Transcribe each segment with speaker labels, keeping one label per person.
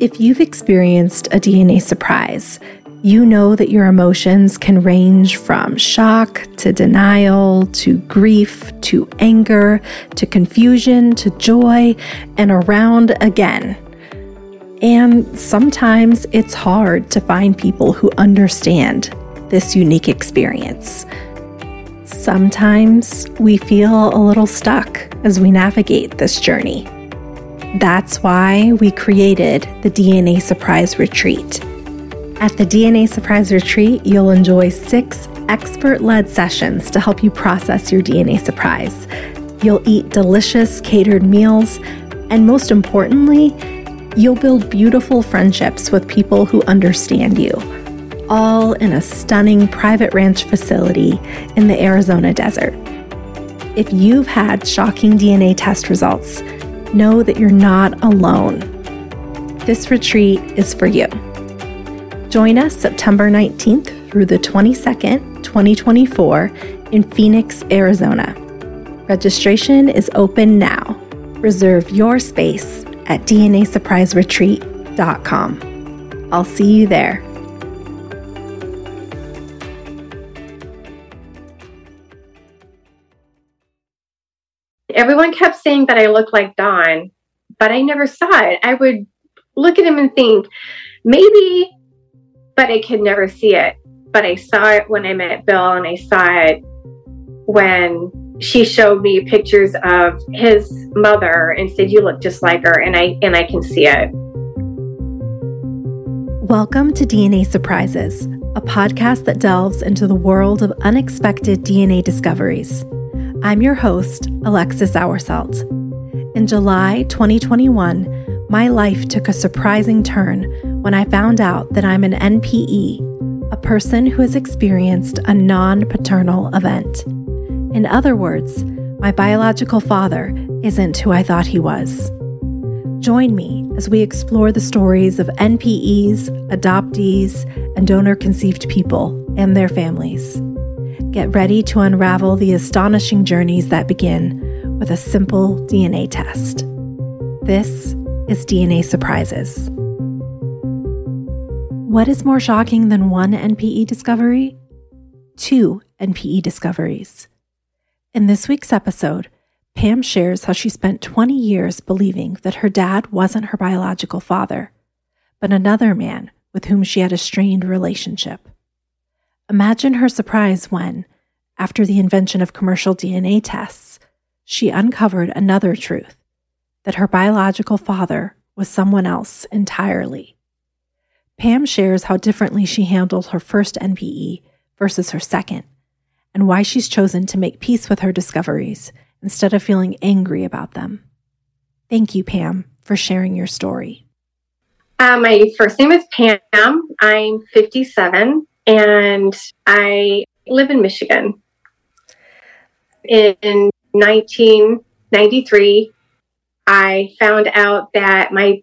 Speaker 1: If you've experienced a DNA surprise, you know that your emotions can range from shock to denial to grief to anger to confusion to joy and around again. And sometimes it's hard to find people who understand this unique experience. Sometimes we feel a little stuck as we navigate this journey. That's why we created the DNA Surprise Retreat at the DNA Surprise Retreat, you'll enjoy six expert led sessions to help you process your DNA surprise. You'll eat delicious catered meals, and most importantly, you'll build beautiful friendships with people who understand you, all in a stunning private ranch facility in the Arizona desert. If you've had shocking DNA test results, know that you're not alone. This retreat is for you. Join us September 19th through the 22nd, 2024, in Phoenix, Arizona. Registration is open now. Reserve your space at DNASurpriseRetreat.com. I'll see you there.
Speaker 2: Everyone kept saying that I looked like Don, but I never saw it. I would look at him and think, maybe but I could never see it. But I saw it when I met Bill, and I saw it when she showed me pictures of his mother and said, "You look just like her," and I and I can see it.
Speaker 1: Welcome to DNA Surprises, a podcast that delves into the world of unexpected DNA discoveries. I'm your host, Alexis Hourselt. In July 2021, my life took a surprising turn when I found out that I'm an NPE, a person who has experienced a non paternal event. In other words, my biological father isn't who I thought he was. Join me as we explore the stories of NPEs, adoptees, and donor conceived people and their families. Get ready to unravel the astonishing journeys that begin with a simple DNA test. This is DNA Surprises. What is more shocking than one NPE discovery? Two NPE discoveries. In this week's episode, Pam shares how she spent 20 years believing that her dad wasn't her biological father, but another man with whom she had a strained relationship. Imagine her surprise when, after the invention of commercial DNA tests, she uncovered another truth that her biological father was someone else entirely. Pam shares how differently she handled her first NPE versus her second, and why she's chosen to make peace with her discoveries instead of feeling angry about them. Thank you, Pam, for sharing your story.
Speaker 2: Uh, my first name is Pam. I'm 57 and I live in Michigan. In 1993, I found out that my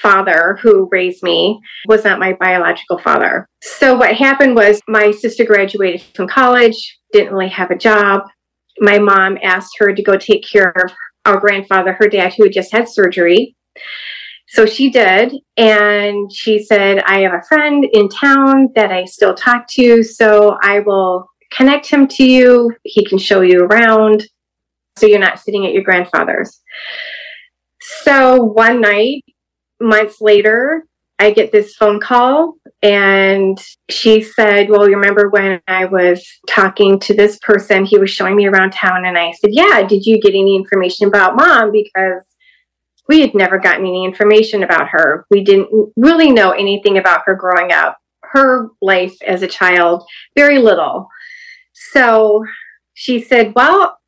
Speaker 2: father who raised me was not my biological father. So what happened was my sister graduated from college, didn't really have a job. My mom asked her to go take care of our grandfather, her dad, who had just had surgery. So she did. And she said, I have a friend in town that I still talk to. So I will connect him to you. He can show you around. So you're not sitting at your grandfather's. So one night, months later, I get this phone call and she said, Well, you remember when I was talking to this person? He was showing me around town. And I said, Yeah, did you get any information about mom? Because we had never gotten any information about her. We didn't really know anything about her growing up, her life as a child, very little. So she said, Well,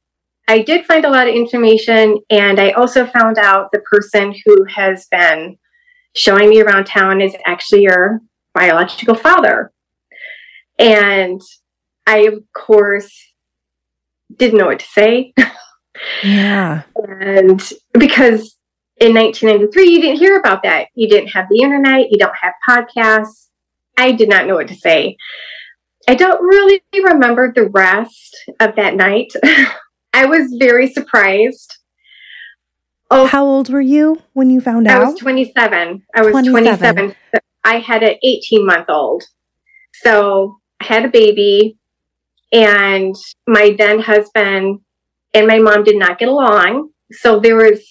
Speaker 2: I did find a lot of information, and I also found out the person who has been showing me around town is actually your biological father. And I, of course, didn't know what to say.
Speaker 1: Yeah.
Speaker 2: and because in 1993, you didn't hear about that. You didn't have the internet, you don't have podcasts. I did not know what to say. I don't really remember the rest of that night. I was very surprised
Speaker 1: Oh, how old were you when you found
Speaker 2: I
Speaker 1: out?
Speaker 2: I was 27. I was 27. 27. I had an 18 month old. So I had a baby, and my then husband and my mom did not get along. So there was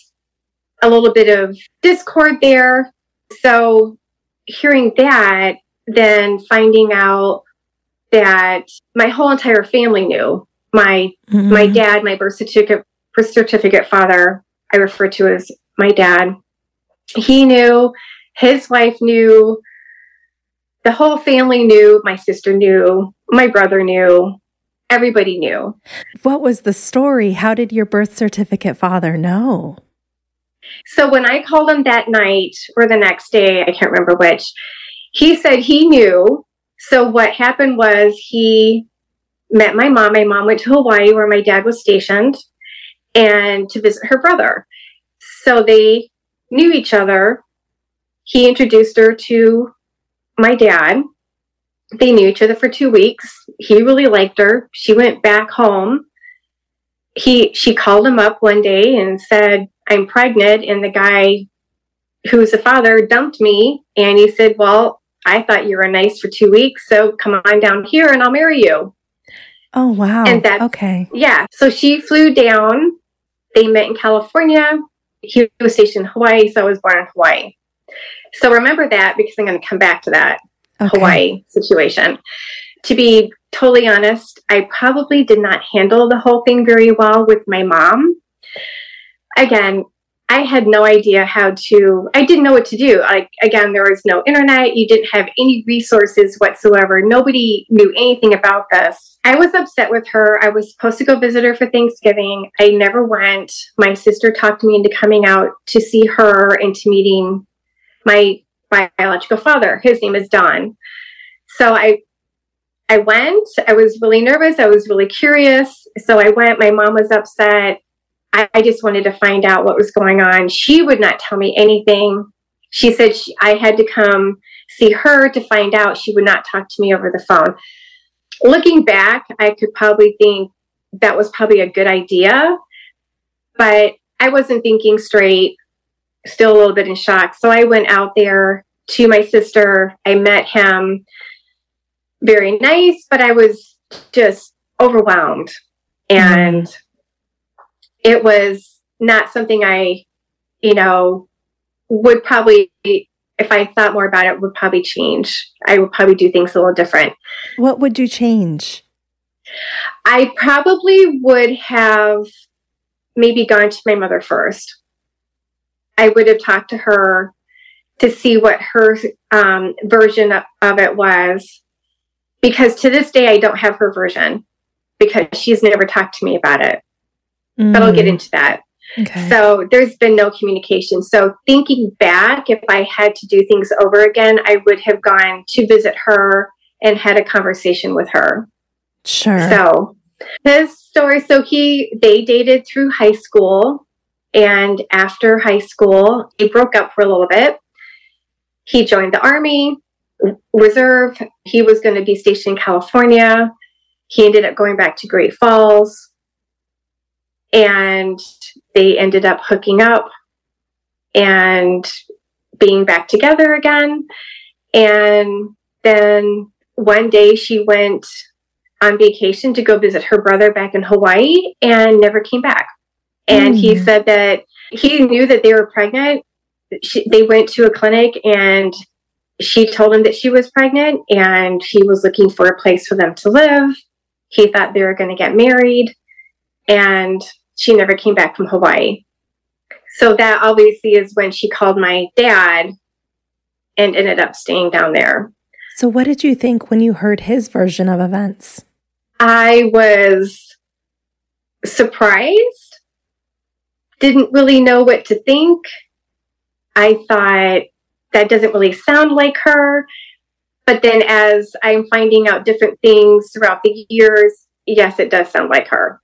Speaker 2: a little bit of discord there. So hearing that, then finding out that my whole entire family knew my mm-hmm. my dad, my birth certificate birth certificate father, I refer to as my dad. He knew, his wife knew, the whole family knew, my sister knew, my brother knew, everybody knew.
Speaker 1: What was the story? How did your birth certificate father know?
Speaker 2: So when I called him that night or the next day, I can't remember which, he said he knew. So what happened was he met my mom. My mom went to Hawaii where my dad was stationed and to visit her brother. So they knew each other. He introduced her to my dad. They knew each other for two weeks. He really liked her. She went back home. He she called him up one day and said, I'm pregnant, and the guy who's the father dumped me. And he said, Well, I thought you were nice for two weeks, so come on down here and I'll marry you.
Speaker 1: Oh wow. And that okay.
Speaker 2: Yeah. So she flew down. They met in California. He was stationed in Hawaii, so I was born in Hawaii. So remember that because I'm going to come back to that okay. Hawaii situation. To be totally honest, I probably did not handle the whole thing very well with my mom. Again, I had no idea how to, I didn't know what to do. Like, again, there was no internet. You didn't have any resources whatsoever. Nobody knew anything about this. I was upset with her. I was supposed to go visit her for Thanksgiving. I never went. My sister talked me into coming out to see her and to meeting my biological father. His name is Don. So I I went. I was really nervous. I was really curious. So I went. My mom was upset. I, I just wanted to find out what was going on. She would not tell me anything. She said she, I had to come see her to find out. She would not talk to me over the phone. Looking back, I could probably think that was probably a good idea, but I wasn't thinking straight, still a little bit in shock. So I went out there to my sister. I met him. Very nice, but I was just overwhelmed. And mm it was not something I, you know, would probably, if I thought more about it, would probably change. I would probably do things a little different.
Speaker 1: What would you change?
Speaker 2: I probably would have maybe gone to my mother first. I would have talked to her to see what her um, version of, of it was. Because to this day, I don't have her version because she's never talked to me about it. Mm. But I'll get into that. Okay. So there's been no communication. So thinking back, if I had to do things over again, I would have gone to visit her and had a conversation with her.
Speaker 1: Sure.
Speaker 2: So his story. So he they dated through high school, and after high school, they broke up for a little bit. He joined the army reserve. He was going to be stationed in California. He ended up going back to Great Falls and they ended up hooking up and being back together again. And then one day she went on vacation to go visit her brother back in Hawaii and never came back. And mm. he said that he knew that they were pregnant. She, they went to a clinic and she told him that she was pregnant and he was looking for a place for them to live. He thought they were going to get married. And she never came back from Hawaii. So that obviously is when she called my dad and ended up staying down there.
Speaker 1: So, what did you think when you heard his version of events?
Speaker 2: I was surprised, didn't really know what to think. I thought that doesn't really sound like her. But then, as I'm finding out different things throughout the years, yes, it does sound like her.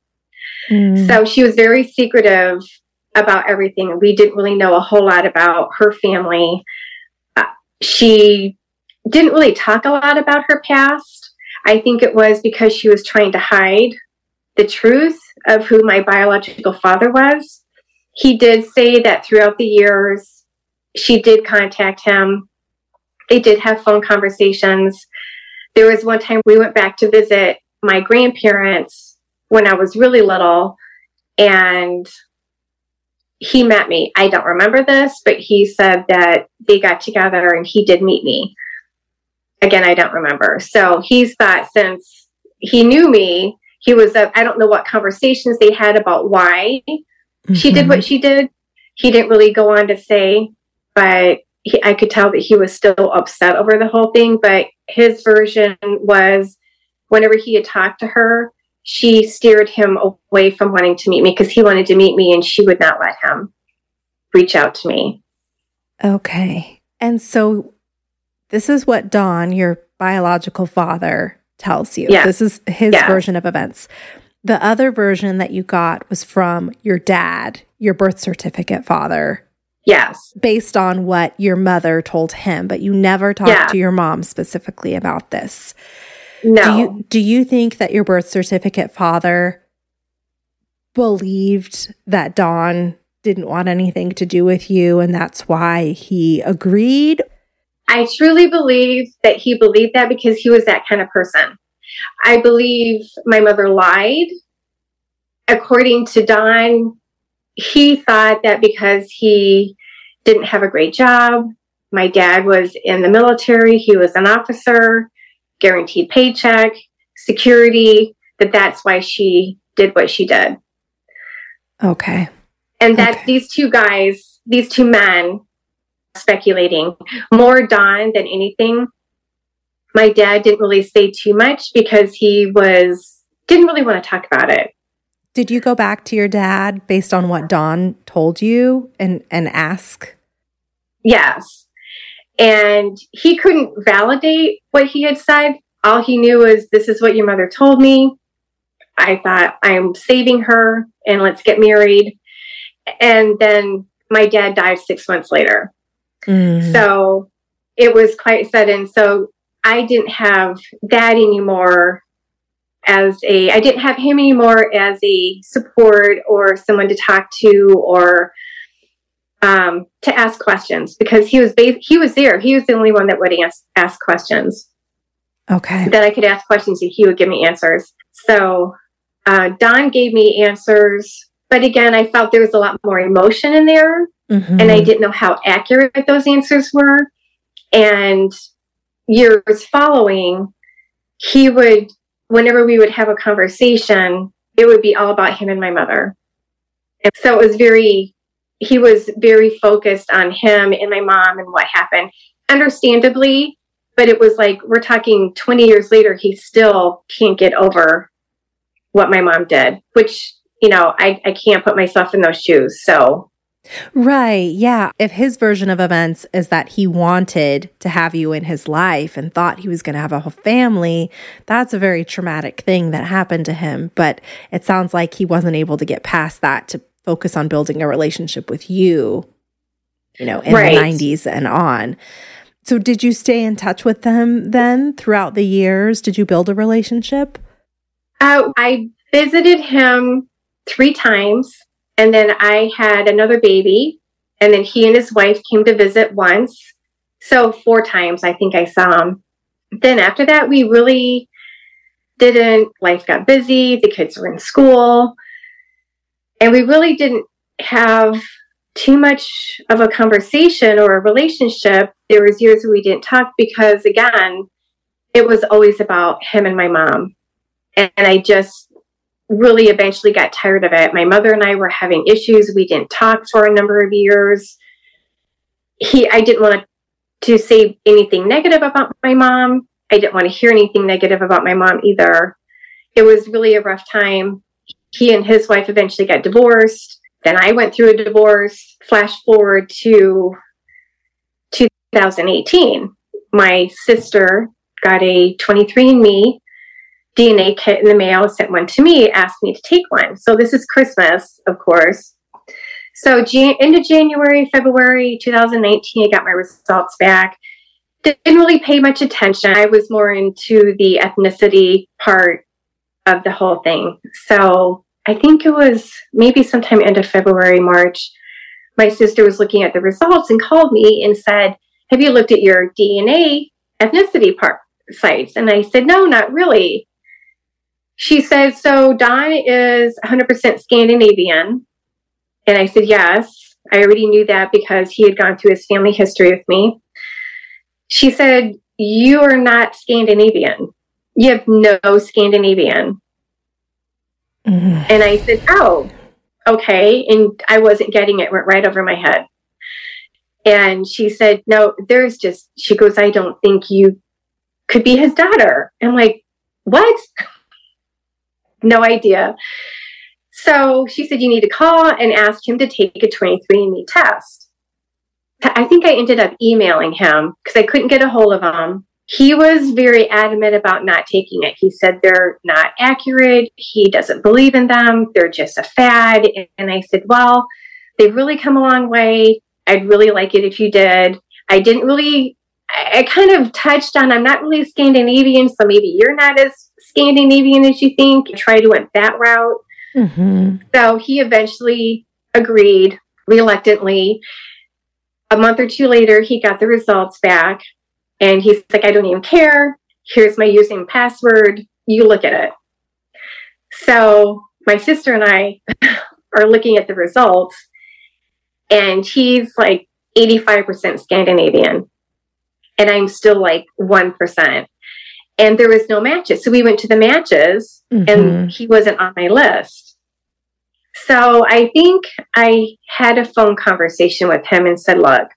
Speaker 2: Mm. So she was very secretive about everything. We didn't really know a whole lot about her family. Uh, she didn't really talk a lot about her past. I think it was because she was trying to hide the truth of who my biological father was. he did say that throughout the years, she did contact him. They did have phone conversations. There was one time we went back to visit my grandparents when I was really little, and he met me. I don't remember this, but he said that they got together and he did meet me. Again, I don't remember. So he's thought since he knew me, he was, I don't know what conversations they had about why mm-hmm. she did what mm-hmm. she did. He didn't really go on to say, but he, I could tell that he was still upset over the whole thing. But his version was whenever he had talked to her, she steered him away from wanting to meet me because he wanted to meet me and she would not let him reach out to me.
Speaker 1: Okay. And so this is what Don, your biological father, tells you. Yeah. This is his version of events. The other version that you got was from your dad, your birth certificate father.
Speaker 2: Yes.
Speaker 1: Based on what your mother told him, but you never talked yeah. to your mom specifically about this.
Speaker 2: No.
Speaker 1: Do you, do you think that your birth certificate father believed that Don didn't want anything to do with you and that's why he agreed?
Speaker 2: I truly believe that he believed that because he was that kind of person. I believe my mother lied. According to Don, he thought that because he didn't have a great job, my dad was in the military, he was an officer, guaranteed paycheck, security, that that's why she did what she did.
Speaker 1: Okay.
Speaker 2: And that okay. these two guys, these two men, speculating more Don than anything. My dad didn't really say too much because he was didn't really want to talk about it.
Speaker 1: Did you go back to your dad based on what Don told you and and ask?
Speaker 2: Yes. And he couldn't validate what he had said. All he knew was, this is what your mother told me. I thought, I'm saving her and let's get married. And then my dad died six months later. Mm. So it was quite sudden. So I didn't have that anymore as a, I didn't have him anymore as a support or someone to talk to or um, to ask questions because he was ba- he was there. He was the only one that would ask ask questions.
Speaker 1: Okay.
Speaker 2: That I could ask questions and he would give me answers. So uh, Don gave me answers, but again, I felt there was a lot more emotion in there, mm-hmm. and I didn't know how accurate those answers were. And years following, he would, whenever we would have a conversation, it would be all about him and my mother. And so it was very he was very focused on him and my mom and what happened. Understandably, but it was like we're talking 20 years later, he still can't get over what my mom did, which, you know, I, I can't put myself in those shoes. So
Speaker 1: Right. Yeah. If his version of events is that he wanted to have you in his life and thought he was going to have a whole family, that's a very traumatic thing that happened to him. But it sounds like he wasn't able to get past that to focus on building a relationship with you, you know, in right. the 90s and on. So, did you stay in touch with them then throughout the years? Did you build a relationship?
Speaker 2: Uh, I visited him three times, and then I had another baby, and then he and his wife came to visit once. So, four times I think I saw him. Then, after that, we really didn't. Life got busy, the kids were in school. And we really didn't have too much of a conversation or a relationship. There was years we didn't talk because again, it was always about him and my mom. And, and I just really eventually got tired of it. My mother and I were having issues. We didn't talk for a number of years. He I didn't want to say anything negative about my mom. I didn't want to hear anything negative about my mom either. It was really a rough time he and his wife eventually got divorced. Then I went through a divorce. Flash forward to 2018. My sister got a 23andMe DNA kit in the mail, sent one to me, asked me to take one. So this is Christmas, of course. So into January, February 2019, I got my results back. Didn't really pay much attention. I was more into the ethnicity part of the whole thing. So I think it was maybe sometime end of February, March, my sister was looking at the results and called me and said, Have you looked at your DNA ethnicity part sites? And I said, No, not really. She said, So Don is 100% Scandinavian. And I said, Yes. I already knew that because he had gone through his family history with me. She said, You are not Scandinavian. You have no Scandinavian. Mm-hmm. And I said, Oh, okay. And I wasn't getting it, went right over my head. And she said, No, there's just, she goes, I don't think you could be his daughter. I'm like, What? no idea. So she said, You need to call and ask him to take a 23andMe test. I think I ended up emailing him because I couldn't get a hold of him. He was very adamant about not taking it. He said they're not accurate. He doesn't believe in them. They're just a fad. And I said, Well, they've really come a long way. I'd really like it if you did. I didn't really, I kind of touched on, I'm not really Scandinavian, so maybe you're not as Scandinavian as you think. I tried to went that route. Mm-hmm. So he eventually agreed reluctantly. A month or two later, he got the results back and he's like, I don't even care. Here's my username password. You look at it. So my sister and I are looking at the results, and he's like 85% Scandinavian. And I'm still like 1%. And there was no matches. So we went to the matches, mm-hmm. and he wasn't on my list. So I think I had a phone conversation with him and said, Look,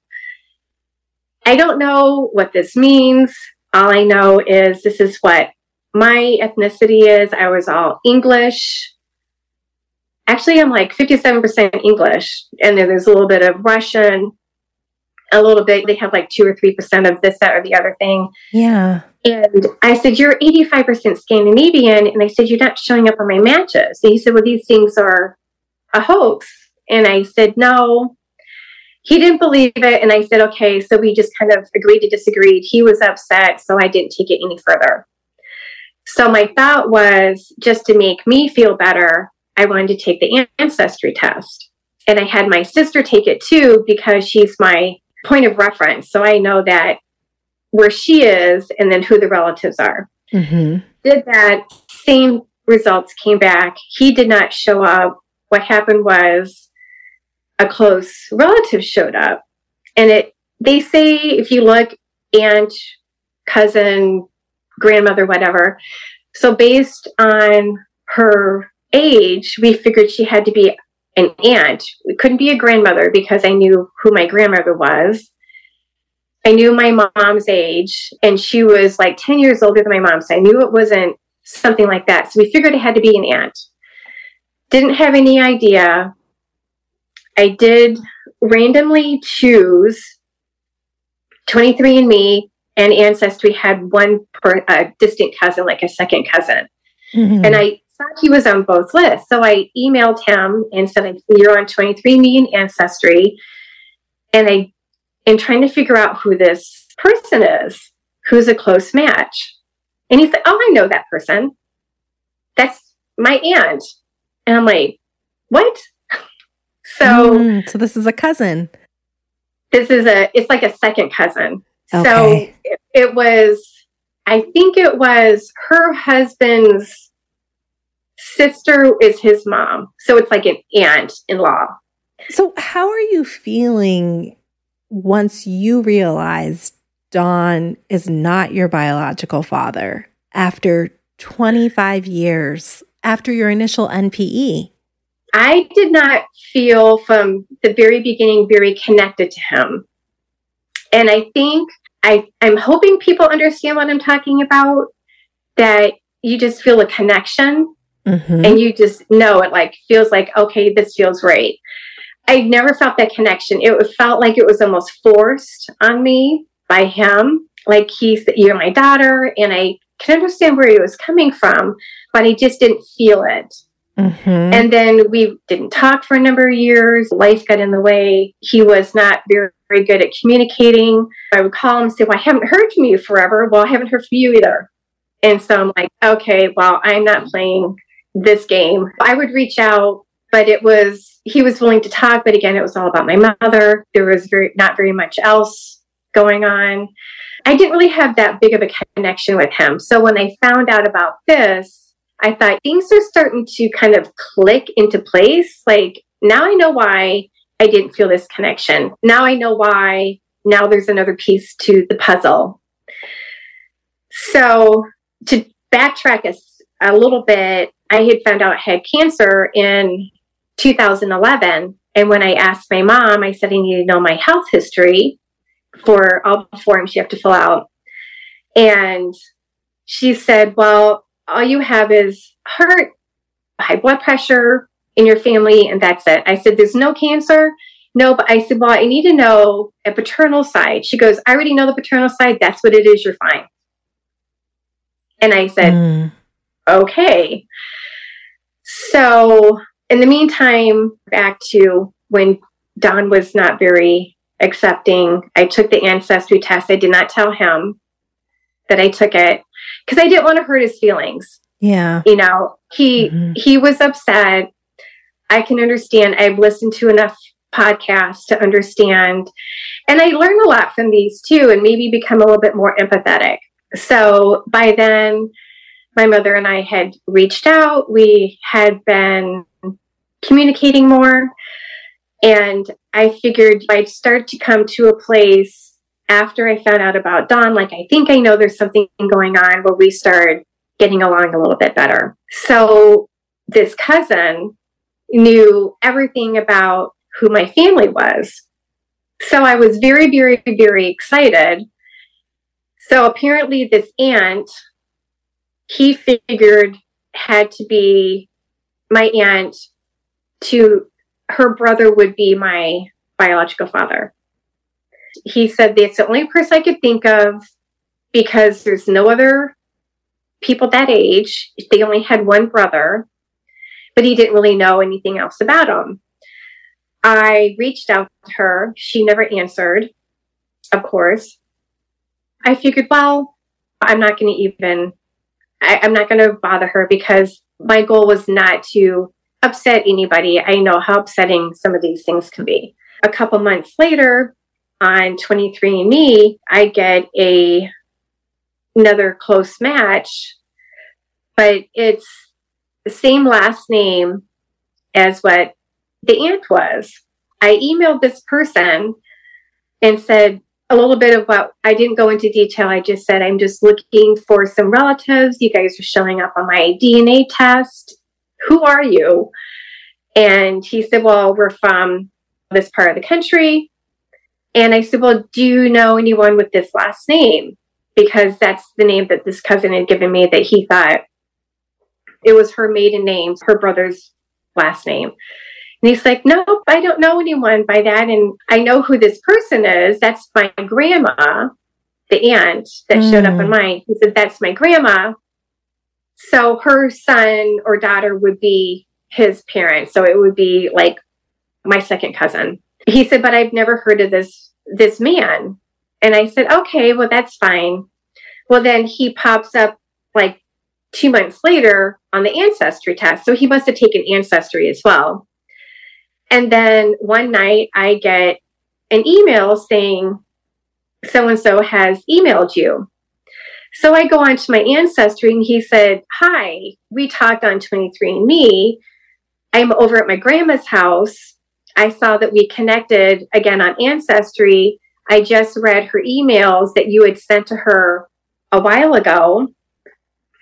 Speaker 2: I don't know what this means. All I know is this is what my ethnicity is. I was all English. Actually, I'm like 57% English, and then there's a little bit of Russian, a little bit, they have like two or 3% of this, that, or the other thing.
Speaker 1: Yeah.
Speaker 2: And I said, You're 85% Scandinavian. And I said, You're not showing up on my matches. And he said, Well, these things are a hoax. And I said, No, he didn't believe it. And I said, okay. So we just kind of agreed to disagree. He was upset. So I didn't take it any further. So my thought was just to make me feel better, I wanted to take the ancestry test. And I had my sister take it too because she's my point of reference. So I know that where she is and then who the relatives are. Mm-hmm. Did that, same results came back. He did not show up. What happened was a close relative showed up. And it they say if you look aunt, cousin, grandmother, whatever. So based on her age, we figured she had to be an aunt. It couldn't be a grandmother because I knew who my grandmother was. I knew my mom's age, and she was like 10 years older than my mom. So I knew it wasn't something like that. So we figured it had to be an aunt. Didn't have any idea I did randomly choose 23andMe and Ancestry had one per, a distant cousin, like a second cousin. Mm-hmm. And I thought he was on both lists. So I emailed him and said, You're on 23andMe and Ancestry. And I am trying to figure out who this person is, who's a close match. And he's like, Oh, I know that person. That's my aunt. And I'm like, What? So,
Speaker 1: mm, so this is a cousin.
Speaker 2: This is a, it's like a second cousin. Okay. So it, it was, I think it was her husband's sister is his mom. So it's like an aunt in law.
Speaker 1: So, how are you feeling once you realize Don is not your biological father after 25 years after your initial NPE?
Speaker 2: I did not feel from the very beginning very connected to him. And I think I, I'm hoping people understand what I'm talking about, that you just feel a connection mm-hmm. and you just know it like feels like, okay, this feels right. I never felt that connection. It felt like it was almost forced on me by him. Like he's, you're my daughter, and I can understand where he was coming from, but I just didn't feel it. Mm-hmm. And then we didn't talk for a number of years. Life got in the way. He was not very, very good at communicating. I would call him and say, Well, I haven't heard from you forever. Well, I haven't heard from you either. And so I'm like, Okay, well, I'm not playing this game. I would reach out, but it was, he was willing to talk, but again, it was all about my mother. There was very, not very much else going on. I didn't really have that big of a connection with him. So when I found out about this, I thought things are starting to kind of click into place. Like now I know why I didn't feel this connection. Now I know why. Now there's another piece to the puzzle. So to backtrack a, a little bit, I had found out I had cancer in 2011. And when I asked my mom, I said, I need to know my health history for all the forms you have to fill out. And she said, Well, all you have is heart, high blood pressure in your family, and that's it. I said, There's no cancer. No, but I said, Well, I need to know a paternal side. She goes, I already know the paternal side. That's what it is. You're fine. And I said, mm. Okay. So, in the meantime, back to when Don was not very accepting. I took the ancestry test. I did not tell him that I took it because I didn't want to hurt his feelings.
Speaker 1: Yeah.
Speaker 2: You know, he mm-hmm. he was upset. I can understand. I've listened to enough podcasts to understand. And I learned a lot from these too and maybe become a little bit more empathetic. So by then my mother and I had reached out. We had been communicating more. And I figured I'd start to come to a place after I found out about Don, like, I think I know there's something going on where we start getting along a little bit better. So this cousin knew everything about who my family was. So I was very, very, very excited. So apparently, this aunt, he figured had to be my aunt to her brother would be my biological father. He said that's the only person I could think of because there's no other people that age. They only had one brother, but he didn't really know anything else about him. I reached out to her. She never answered, of course. I figured, well, I'm not going to even, I, I'm not going to bother her because my goal was not to upset anybody. I know how upsetting some of these things can be. A couple months later, on 23andMe, I get a another close match, but it's the same last name as what the aunt was. I emailed this person and said a little bit of what I didn't go into detail. I just said, I'm just looking for some relatives. You guys are showing up on my DNA test who are you? And he said, well, we're from this part of the country. And I said, well, do you know anyone with this last name? Because that's the name that this cousin had given me that he thought it was her maiden name, her brother's last name. And he's like, Nope, I don't know anyone by that. And I know who this person is. That's my grandma, the aunt that mm. showed up on mm. mine. He said, That's my grandma. So her son or daughter would be his parent. So it would be like my second cousin. He said, but I've never heard of this this man. And I said, okay, well that's fine. Well then he pops up like two months later on the ancestry test. So he must have taken ancestry as well. And then one night I get an email saying so and so has emailed you. So I go on to my ancestry and he said, Hi, we talked on 23andMe. I'm over at my grandma's house. I saw that we connected again on Ancestry. I just read her emails that you had sent to her a while ago.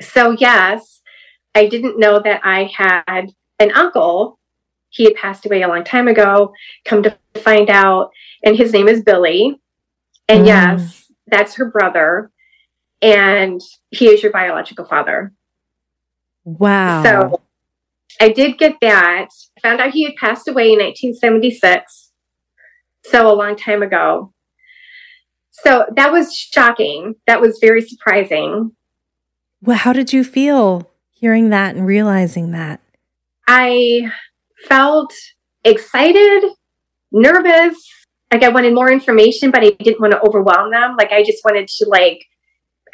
Speaker 2: So, yes, I didn't know that I had an uncle. He had passed away a long time ago. Come to find out, and his name is Billy. And mm. yes, that's her brother and he is your biological father.
Speaker 1: Wow.
Speaker 2: So I did get that. I Found out he had passed away in 1976. So a long time ago. So that was shocking. That was very surprising.
Speaker 1: Well, how did you feel hearing that and realizing that?
Speaker 2: I felt excited, nervous. Like I wanted more information, but I didn't want to overwhelm them. Like I just wanted to like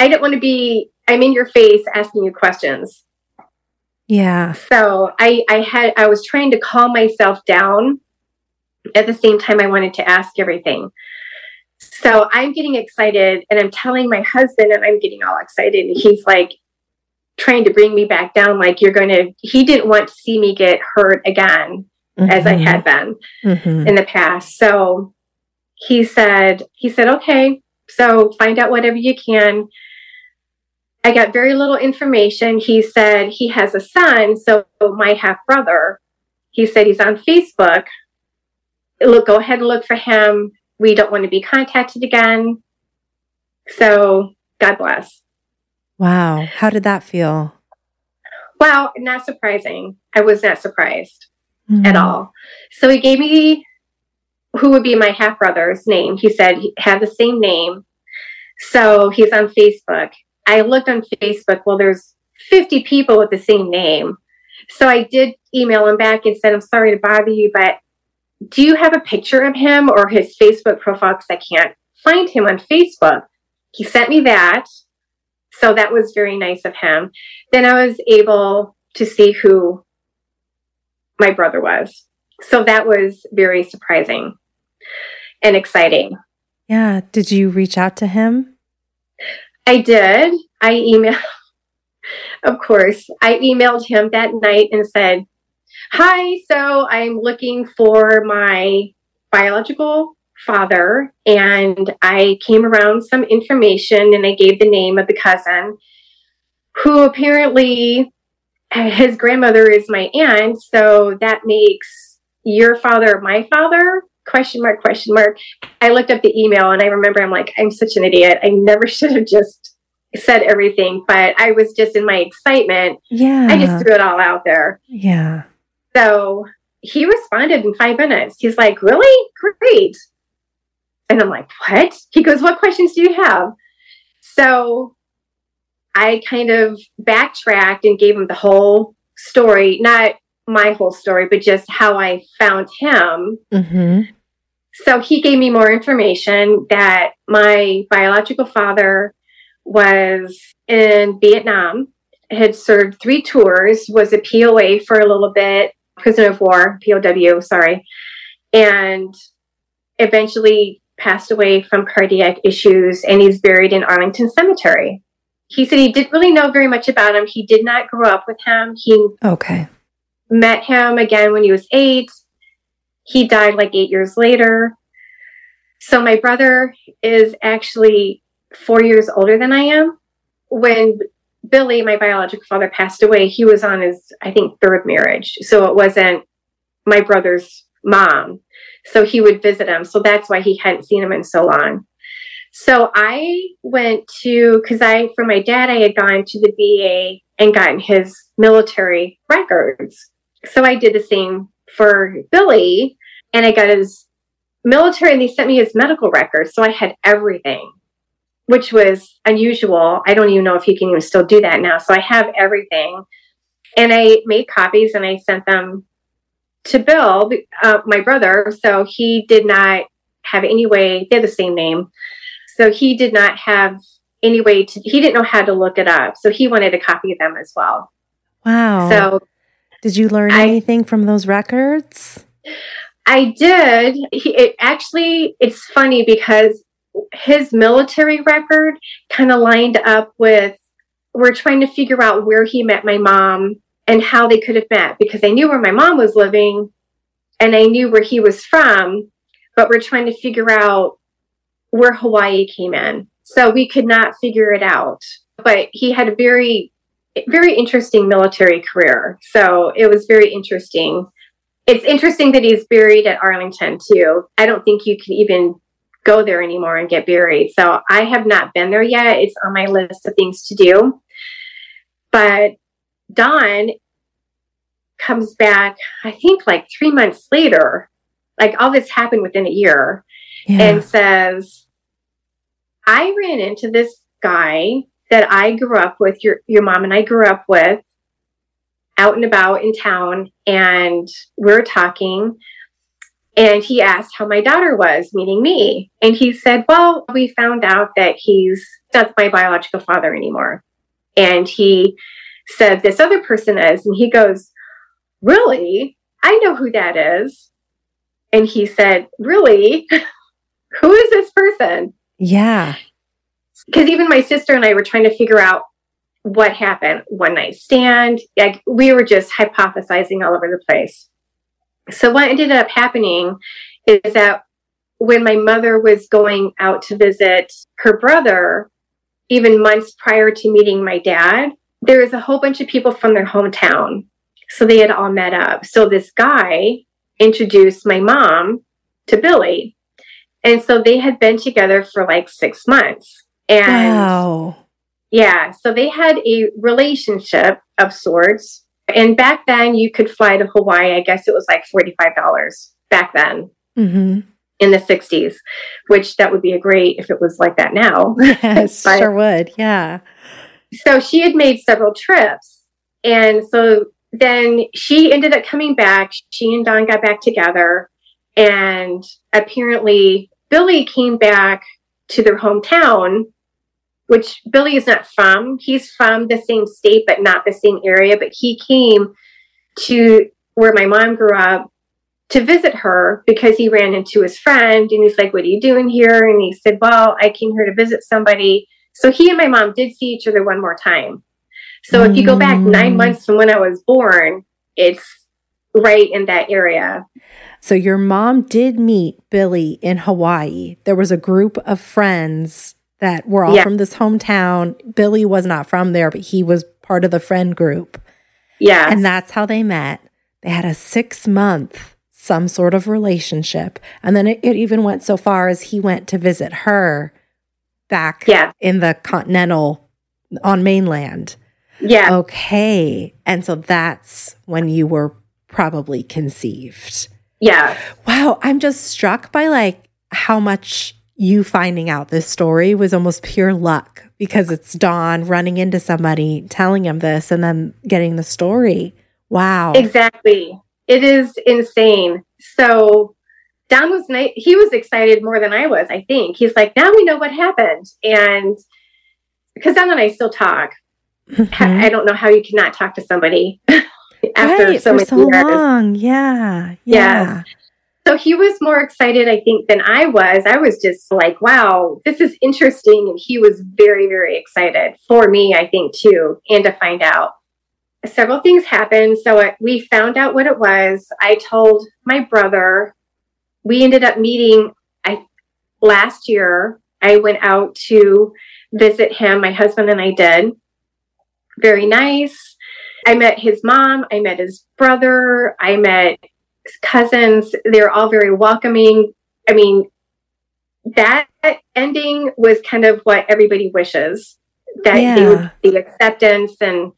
Speaker 2: I didn't want to be, I'm in your face asking you questions.
Speaker 1: Yeah.
Speaker 2: So I, I had, I was trying to calm myself down. At the same time, I wanted to ask everything. So I'm getting excited and I'm telling my husband and I'm getting all excited. And he's like trying to bring me back down, like, you're going to, he didn't want to see me get hurt again mm-hmm. as I had been mm-hmm. in the past. So he said, he said, okay, so find out whatever you can. I got very little information. He said he has a son, so my half brother. He said he's on Facebook. Look, go ahead and look for him. We don't want to be contacted again. So, God bless.
Speaker 1: Wow. How did that feel?
Speaker 2: Wow, not surprising. I was not surprised mm-hmm. at all. So he gave me who would be my half brother's name. He said he had the same name. So he's on Facebook. I looked on Facebook. Well, there's 50 people with the same name. So I did email him back and said, I'm sorry to bother you, but do you have a picture of him or his Facebook profile? Because I can't find him on Facebook. He sent me that. So that was very nice of him. Then I was able to see who my brother was. So that was very surprising and exciting.
Speaker 1: Yeah. Did you reach out to him?
Speaker 2: I did. I emailed, of course, I emailed him that night and said, Hi, so I'm looking for my biological father, and I came around some information and I gave the name of the cousin who apparently his grandmother is my aunt, so that makes your father my father question mark question mark. I looked up the email and i remember i'm like i'm such an idiot. I never should have just said everything but i was just in my excitement.
Speaker 1: Yeah.
Speaker 2: I just threw it all out there.
Speaker 1: Yeah.
Speaker 2: So he responded in five minutes. He's like really? Great. And i'm like what? He goes what questions do you have? So i kind of backtracked and gave him the whole story. Not my whole story, but just how I found him. Mm-hmm. So he gave me more information that my biological father was in Vietnam, had served three tours, was a POA for a little bit, prisoner of war, POW, sorry, and eventually passed away from cardiac issues, and he's buried in Arlington Cemetery. He said he didn't really know very much about him. He did not grow up with him. He
Speaker 1: okay
Speaker 2: met him again when he was eight. He died like eight years later. So my brother is actually four years older than I am. When Billy, my biological father, passed away, he was on his, I think, third marriage. So it wasn't my brother's mom. So he would visit him. So that's why he hadn't seen him in so long. So I went to, because I, for my dad, I had gone to the VA and gotten his military records. So I did the same for Billy and I got his military and they sent me his medical records. So I had everything, which was unusual. I don't even know if you can even still do that now. So I have everything. And I made copies and I sent them to Bill, uh, my brother. So he did not have any way, they had the same name. So he did not have any way to, he didn't know how to look it up. So he wanted a copy of them as well.
Speaker 1: Wow.
Speaker 2: So
Speaker 1: did you learn I, anything from those records?
Speaker 2: I did. He, it actually, it's funny because his military record kind of lined up with, we're trying to figure out where he met my mom and how they could have met because I knew where my mom was living and I knew where he was from, but we're trying to figure out where Hawaii came in. So we could not figure it out. But he had a very very interesting military career. So it was very interesting. It's interesting that he's buried at Arlington too. I don't think you can even go there anymore and get buried. So I have not been there yet. It's on my list of things to do. But Don comes back, I think like three months later, like all this happened within a year, yeah. and says, I ran into this guy that I grew up with, your your mom and I grew up with, out and about in town, and we are talking. And he asked how my daughter was, meeting me. And he said, Well, we found out that he's not my biological father anymore. And he said this other person is. And he goes, Really? I know who that is. And he said, Really? who is this person?
Speaker 1: Yeah.
Speaker 2: Because even my sister and I were trying to figure out what happened one night stand. Like we were just hypothesizing all over the place. So what ended up happening is that when my mother was going out to visit her brother, even months prior to meeting my dad, there was a whole bunch of people from their hometown. So they had all met up. So this guy introduced my mom to Billy. And so they had been together for like six months. And
Speaker 1: wow.
Speaker 2: yeah, so they had a relationship of sorts. And back then, you could fly to Hawaii. I guess it was like $45 back then.
Speaker 1: Mm-hmm
Speaker 2: in the 60s, which that would be a great if it was like that now.
Speaker 1: Yes, but, sure would. Yeah.
Speaker 2: So she had made several trips. And so then she ended up coming back. She and Don got back together. And apparently, Billy came back to their hometown, which Billy is not from. He's from the same state, but not the same area. But he came to where my mom grew up to visit her because he ran into his friend and he's like, What are you doing here? And he said, Well, I came here to visit somebody. So he and my mom did see each other one more time. So if you go back nine mm. months from when I was born, it's right in that area.
Speaker 1: So your mom did meet Billy in Hawaii. There was a group of friends that were all yeah. from this hometown. Billy was not from there, but he was part of the friend group.
Speaker 2: Yeah.
Speaker 1: And that's how they met. They had a six month some sort of relationship. And then it, it even went so far as he went to visit her back
Speaker 2: yeah.
Speaker 1: in the continental on mainland.
Speaker 2: Yeah.
Speaker 1: Okay. And so that's when you were probably conceived.
Speaker 2: Yeah.
Speaker 1: Wow. I'm just struck by like how much you finding out this story was almost pure luck because it's Don running into somebody, telling him this, and then getting the story. Wow.
Speaker 2: Exactly. It is insane. So Don was night. He was excited more than I was. I think he's like, now we know what happened, and because Don and I still talk. Mm-hmm. I don't know how you cannot talk to somebody after
Speaker 1: right,
Speaker 2: so
Speaker 1: many so years. long. Yeah, yeah.
Speaker 2: Yes. So he was more excited, I think, than I was. I was just like, wow, this is interesting. And he was very, very excited for me, I think, too, and to find out several things happened. So it, we found out what it was. I told my brother. We ended up meeting. I last year. I went out to visit him. My husband and I did. Very nice. I met his mom. I met his brother. I met cousins. They're all very welcoming. I mean, that ending was kind of what everybody wishes that yeah. they would, the acceptance and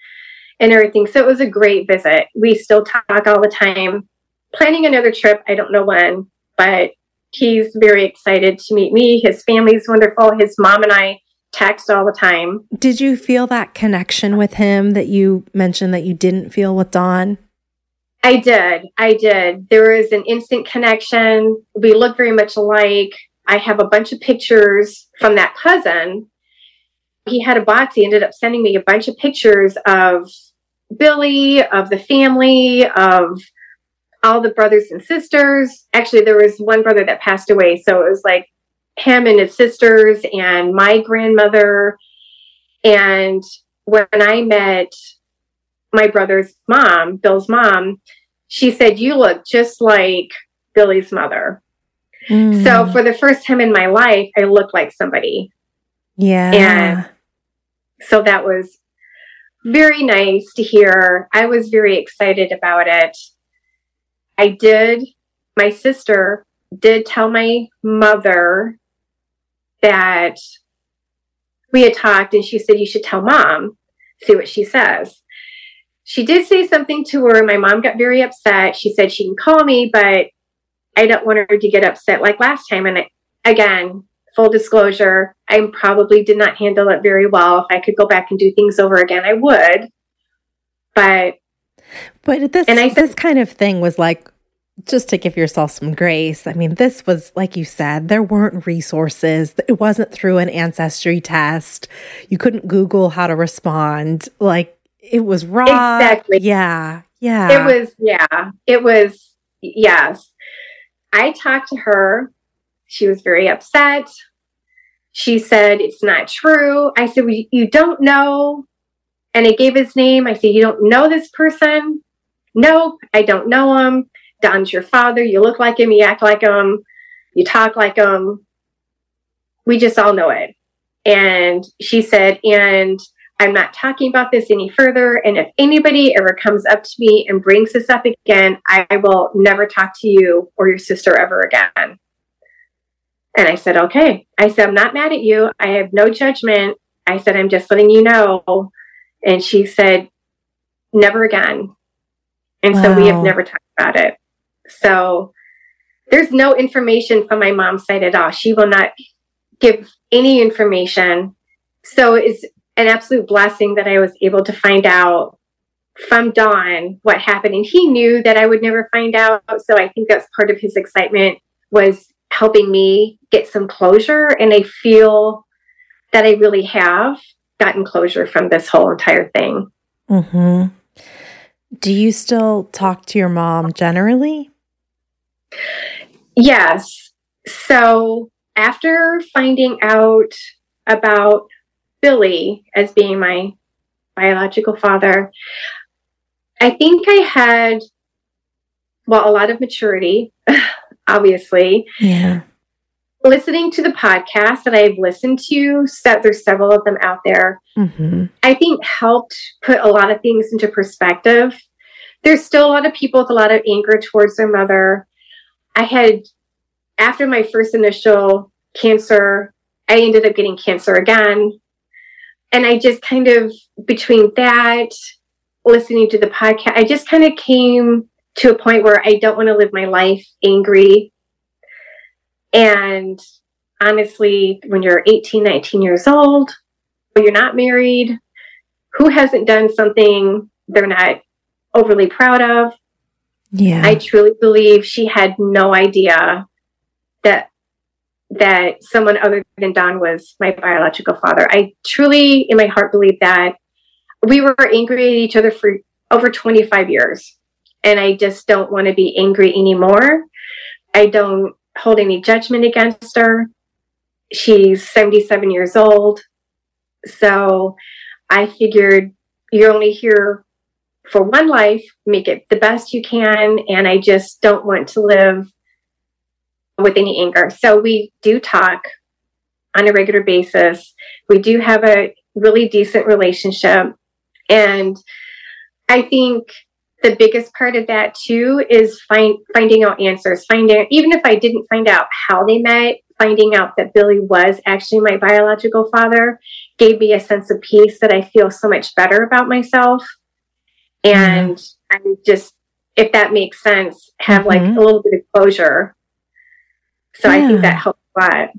Speaker 2: and everything. So it was a great visit. We still talk all the time. Planning another trip, I don't know when, but he's very excited to meet me. His family's wonderful. His mom and I text all the time.
Speaker 1: Did you feel that connection with him that you mentioned that you didn't feel with Don?
Speaker 2: I did. I did. There was an instant connection. We look very much alike. I have a bunch of pictures from that cousin. He had a box. He ended up sending me a bunch of pictures of Billy, of the family, of all the brothers and sisters. Actually, there was one brother that passed away. So it was like him and his sisters and my grandmother. And when I met my brother's mom, Bill's mom, she said, You look just like Billy's mother. Mm. So for the first time in my life, I looked like somebody.
Speaker 1: Yeah.
Speaker 2: And so that was very nice to hear. I was very excited about it. I did, my sister did tell my mother that we had talked, and she said, You should tell mom, see what she says. She did say something to her. My mom got very upset. She said she can call me, but I don't want her to get upset like last time. And I, again, full disclosure, I probably did not handle it very well. If I could go back and do things over again, I would. But
Speaker 1: but this and I this kind of thing was like just to give yourself some grace. I mean, this was like you said, there weren't resources. It wasn't through an ancestry test. You couldn't Google how to respond. Like it was raw.
Speaker 2: Exactly.
Speaker 1: Yeah. Yeah.
Speaker 2: It was, yeah. It was, yes. I talked to her. She was very upset. She said, It's not true. I said, well, You don't know. And I gave his name. I said, You don't know this person? Nope, I don't know him. Don's your father. You look like him. You act like him. You talk like him. We just all know it. And she said, And I'm not talking about this any further. And if anybody ever comes up to me and brings this up again, I will never talk to you or your sister ever again. And I said, okay. I said, I'm not mad at you. I have no judgment. I said, I'm just letting you know. And she said, never again. And wow. so we have never talked about it. So there's no information from my mom's side at all. She will not give any information. So it's an absolute blessing that I was able to find out from Don what happened. And he knew that I would never find out. So I think that's part of his excitement was helping me get some closure. And I feel that I really have gotten closure from this whole entire thing.
Speaker 1: Mm-hmm. Do you still talk to your mom generally?
Speaker 2: Yes. So after finding out about Billy as being my biological father, I think I had, well, a lot of maturity obviously.
Speaker 1: Yeah.
Speaker 2: Listening to the podcast that I've listened to, so there's several of them out there, mm-hmm. I think helped put a lot of things into perspective. There's still a lot of people with a lot of anger towards their mother. I had, after my first initial cancer, I ended up getting cancer again. And I just kind of, between that, listening to the podcast, I just kind of came to a point where I don't want to live my life angry. And honestly, when you're 18, 19 years old, you're not married, who hasn't done something they're not overly proud of?
Speaker 1: Yeah.
Speaker 2: I truly believe she had no idea that that someone other than Don was my biological father. I truly in my heart believe that we were angry at each other for over 25 years and I just don't want to be angry anymore. I don't hold any judgment against her. She's 77 years old. So I figured you're only here for one life, make it the best you can. And I just don't want to live with any anger. So we do talk on a regular basis. We do have a really decent relationship. And I think the biggest part of that too is find, finding out answers finding even if i didn't find out how they met finding out that billy was actually my biological father gave me a sense of peace that i feel so much better about myself and mm-hmm. i just if that makes sense have mm-hmm. like a little bit of closure so yeah. i think that helps a lot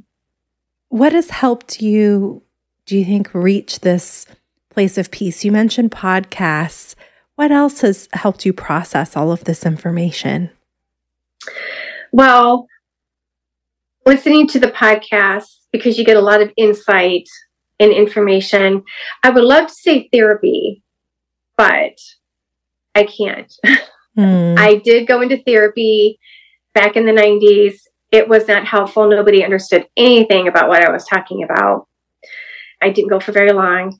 Speaker 1: what has helped you do you think reach this place of peace you mentioned podcasts what else has helped you process all of this information?
Speaker 2: Well, listening to the podcast, because you get a lot of insight and information. I would love to say therapy, but I can't. Mm. I did go into therapy back in the 90s. It was not helpful. Nobody understood anything about what I was talking about. I didn't go for very long.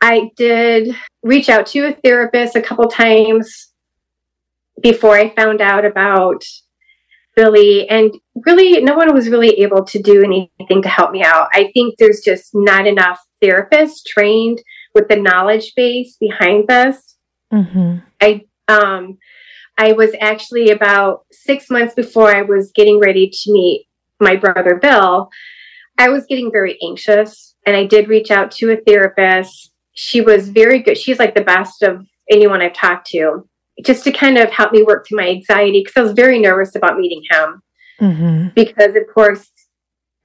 Speaker 2: I did reach out to a therapist a couple times before I found out about Billy, and really, no one was really able to do anything to help me out. I think there's just not enough therapists trained with the knowledge base behind this. Mm-hmm. I um, I was actually about six months before I was getting ready to meet my brother Bill. I was getting very anxious, and I did reach out to a therapist she was very good. She's like the best of anyone I've talked to, just to kind of help me work through my anxiety because I was very nervous about meeting him. Mm-hmm. Because, of course,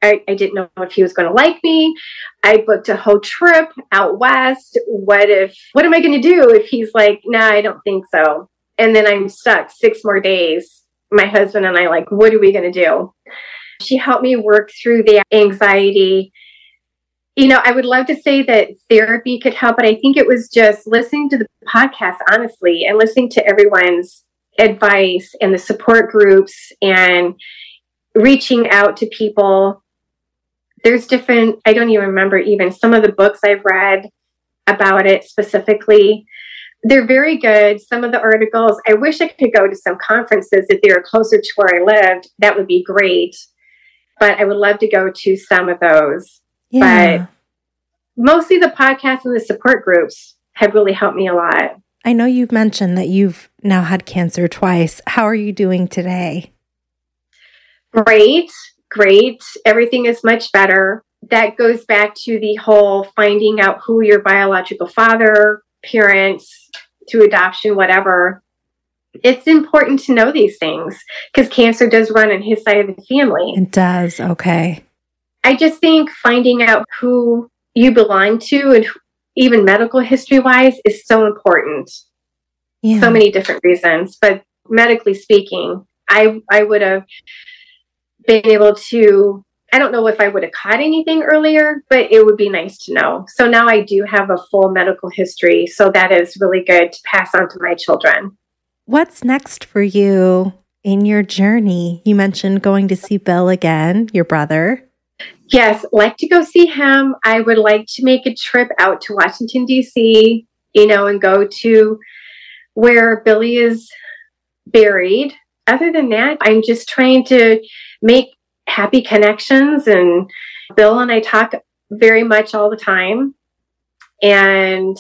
Speaker 2: I, I, didn't know if he was going to like me. I booked a whole trip out west. What if, what am I going to do if he's like, nah, I don't think so? And then I'm stuck six more days. My husband and I, like, what are we going to do? She helped me work through the anxiety you know, I would love to say that therapy could help, but I think it was just listening to the podcast, honestly, and listening to everyone's advice and the support groups and reaching out to people. There's different, I don't even remember even some of the books I've read about it specifically. They're very good. Some of the articles, I wish I could go to some conferences if they were closer to where I lived. That would be great. But I would love to go to some of those. Yeah. But mostly the podcasts and the support groups have really helped me a lot.
Speaker 1: I know you've mentioned that you've now had cancer twice. How are you doing today?
Speaker 2: Great, great. Everything is much better. That goes back to the whole finding out who your biological father, parents, through adoption, whatever. It's important to know these things because cancer does run in his side of the family.
Speaker 1: It does. Okay.
Speaker 2: I just think finding out who you belong to and even medical history wise is so important. Yeah. So many different reasons, but medically speaking, I I would have been able to I don't know if I would have caught anything earlier, but it would be nice to know. So now I do have a full medical history, so that is really good to pass on to my children.
Speaker 1: What's next for you in your journey? You mentioned going to see Bill again, your brother.
Speaker 2: Yes, like to go see him. I would like to make a trip out to Washington, D.C., you know, and go to where Billy is buried. Other than that, I'm just trying to make happy connections. And Bill and I talk very much all the time. And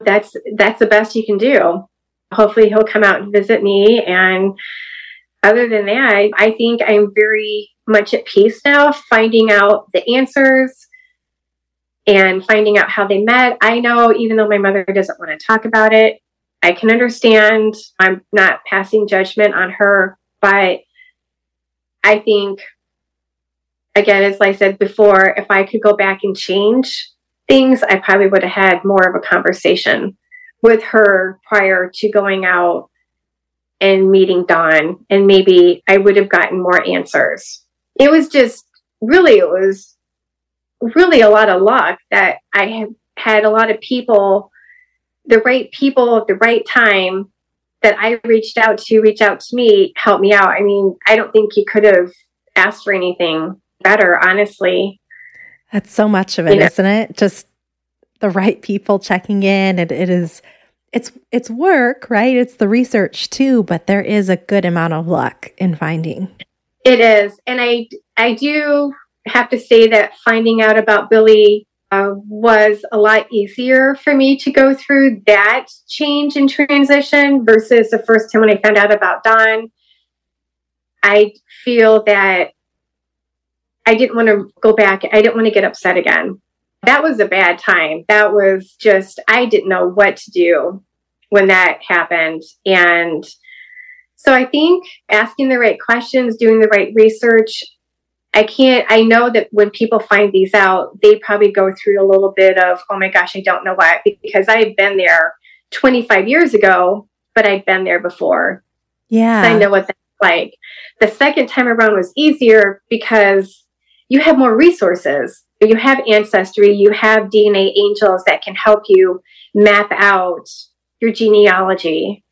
Speaker 2: that's that's the best you can do. Hopefully he'll come out and visit me. And other than that, I think I'm very much at peace now, finding out the answers and finding out how they met. I know, even though my mother doesn't want to talk about it, I can understand. I'm not passing judgment on her, but I think, again, as I said before, if I could go back and change things, I probably would have had more of a conversation with her prior to going out and meeting Don, and maybe I would have gotten more answers. It was just really, it was really a lot of luck that I had had a lot of people, the right people at the right time that I reached out to reach out to me, help me out. I mean, I don't think you could have asked for anything better, honestly.
Speaker 1: That's so much of it, you not it? Just the right people checking in. It, it is it's it's work, right? It's the research too, but there is a good amount of luck in finding.
Speaker 2: It is. And I, I do have to say that finding out about Billy uh, was a lot easier for me to go through that change and transition versus the first time when I found out about Don. I feel that I didn't want to go back. I didn't want to get upset again. That was a bad time. That was just, I didn't know what to do when that happened. And so I think asking the right questions, doing the right research. I can't, I know that when people find these out, they probably go through a little bit of, oh my gosh, I don't know why, because I've been there 25 years ago, but I've been there before.
Speaker 1: Yeah.
Speaker 2: So I know what that's like. The second time around was easier because you have more resources. You have ancestry, you have DNA angels that can help you map out your genealogy.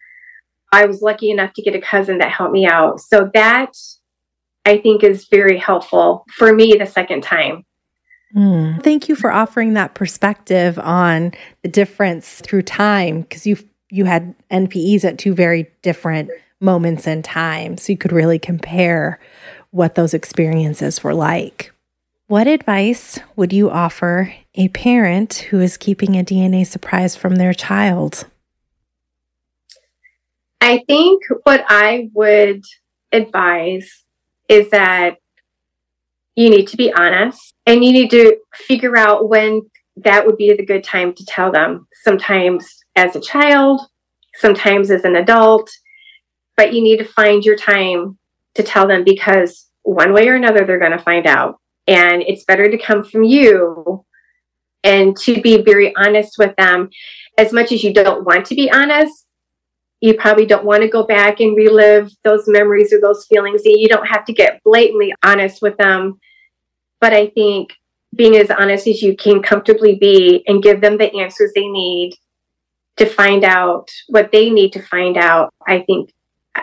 Speaker 2: I was lucky enough to get a cousin that helped me out. So that I think is very helpful for me the second time.
Speaker 1: Mm. Thank you for offering that perspective on the difference through time because you you had NPEs at two very different moments in time so you could really compare what those experiences were like. What advice would you offer a parent who is keeping a DNA surprise from their child?
Speaker 2: I think what I would advise is that you need to be honest and you need to figure out when that would be the good time to tell them. Sometimes as a child, sometimes as an adult, but you need to find your time to tell them because one way or another they're going to find out. And it's better to come from you and to be very honest with them. As much as you don't want to be honest, you probably don't want to go back and relive those memories or those feelings. You don't have to get blatantly honest with them. But I think being as honest as you can comfortably be and give them the answers they need to find out what they need to find out, I think uh,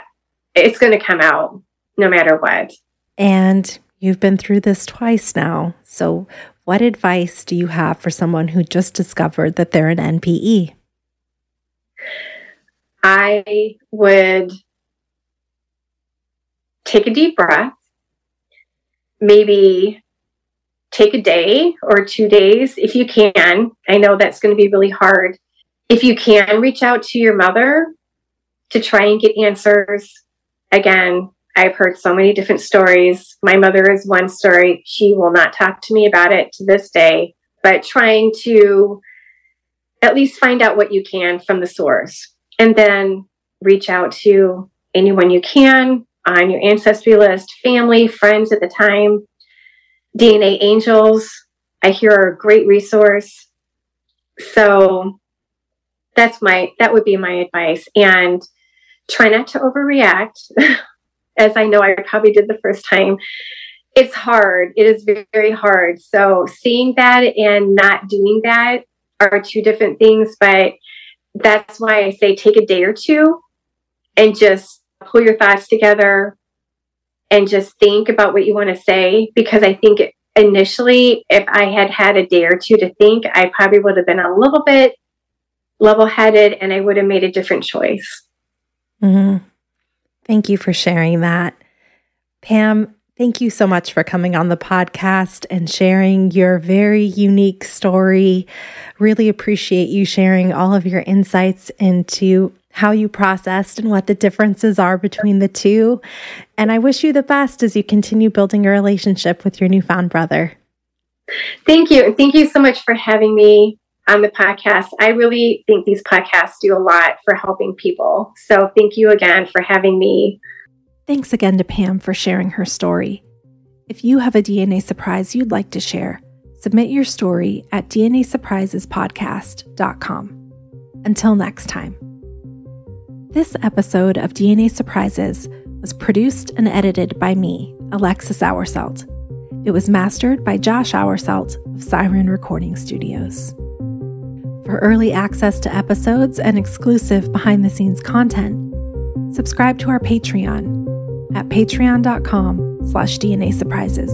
Speaker 2: it's going to come out no matter what.
Speaker 1: And you've been through this twice now. So, what advice do you have for someone who just discovered that they're an NPE?
Speaker 2: I would take a deep breath, maybe take a day or two days if you can. I know that's going to be really hard. If you can, reach out to your mother to try and get answers. Again, I've heard so many different stories. My mother is one story. She will not talk to me about it to this day, but trying to at least find out what you can from the source and then reach out to anyone you can on your ancestry list, family, friends at the time, DNA Angels, I hear are a great resource. So that's my that would be my advice. And try not to overreact, as I know I probably did the first time. It's hard. It is very hard. So seeing that and not doing that are two different things, but that's why I say take a day or two and just pull your thoughts together, and just think about what you want to say because I think initially, if I had had a day or two to think, I probably would have been a little bit level headed and I would have made a different choice.
Speaker 1: Mm-hmm. Thank you for sharing that. Pam, thank you so much for coming on the podcast and sharing your very unique story. Really appreciate you sharing all of your insights into how you processed and what the differences are between the two. And I wish you the best as you continue building your relationship with your newfound brother.
Speaker 2: Thank you. Thank you so much for having me on the podcast. I really think these podcasts do a lot for helping people. So thank you again for having me.
Speaker 1: Thanks again to Pam for sharing her story. If you have a DNA surprise you'd like to share, submit your story at DNAsurprisespodcast.com. Until next time. This episode of DNA Surprises was produced and edited by me, Alexis Hourselt. It was mastered by Josh Hourselt of Siren Recording Studios. For early access to episodes and exclusive behind the scenes content, subscribe to our Patreon at patreon.com slash DNA surprises.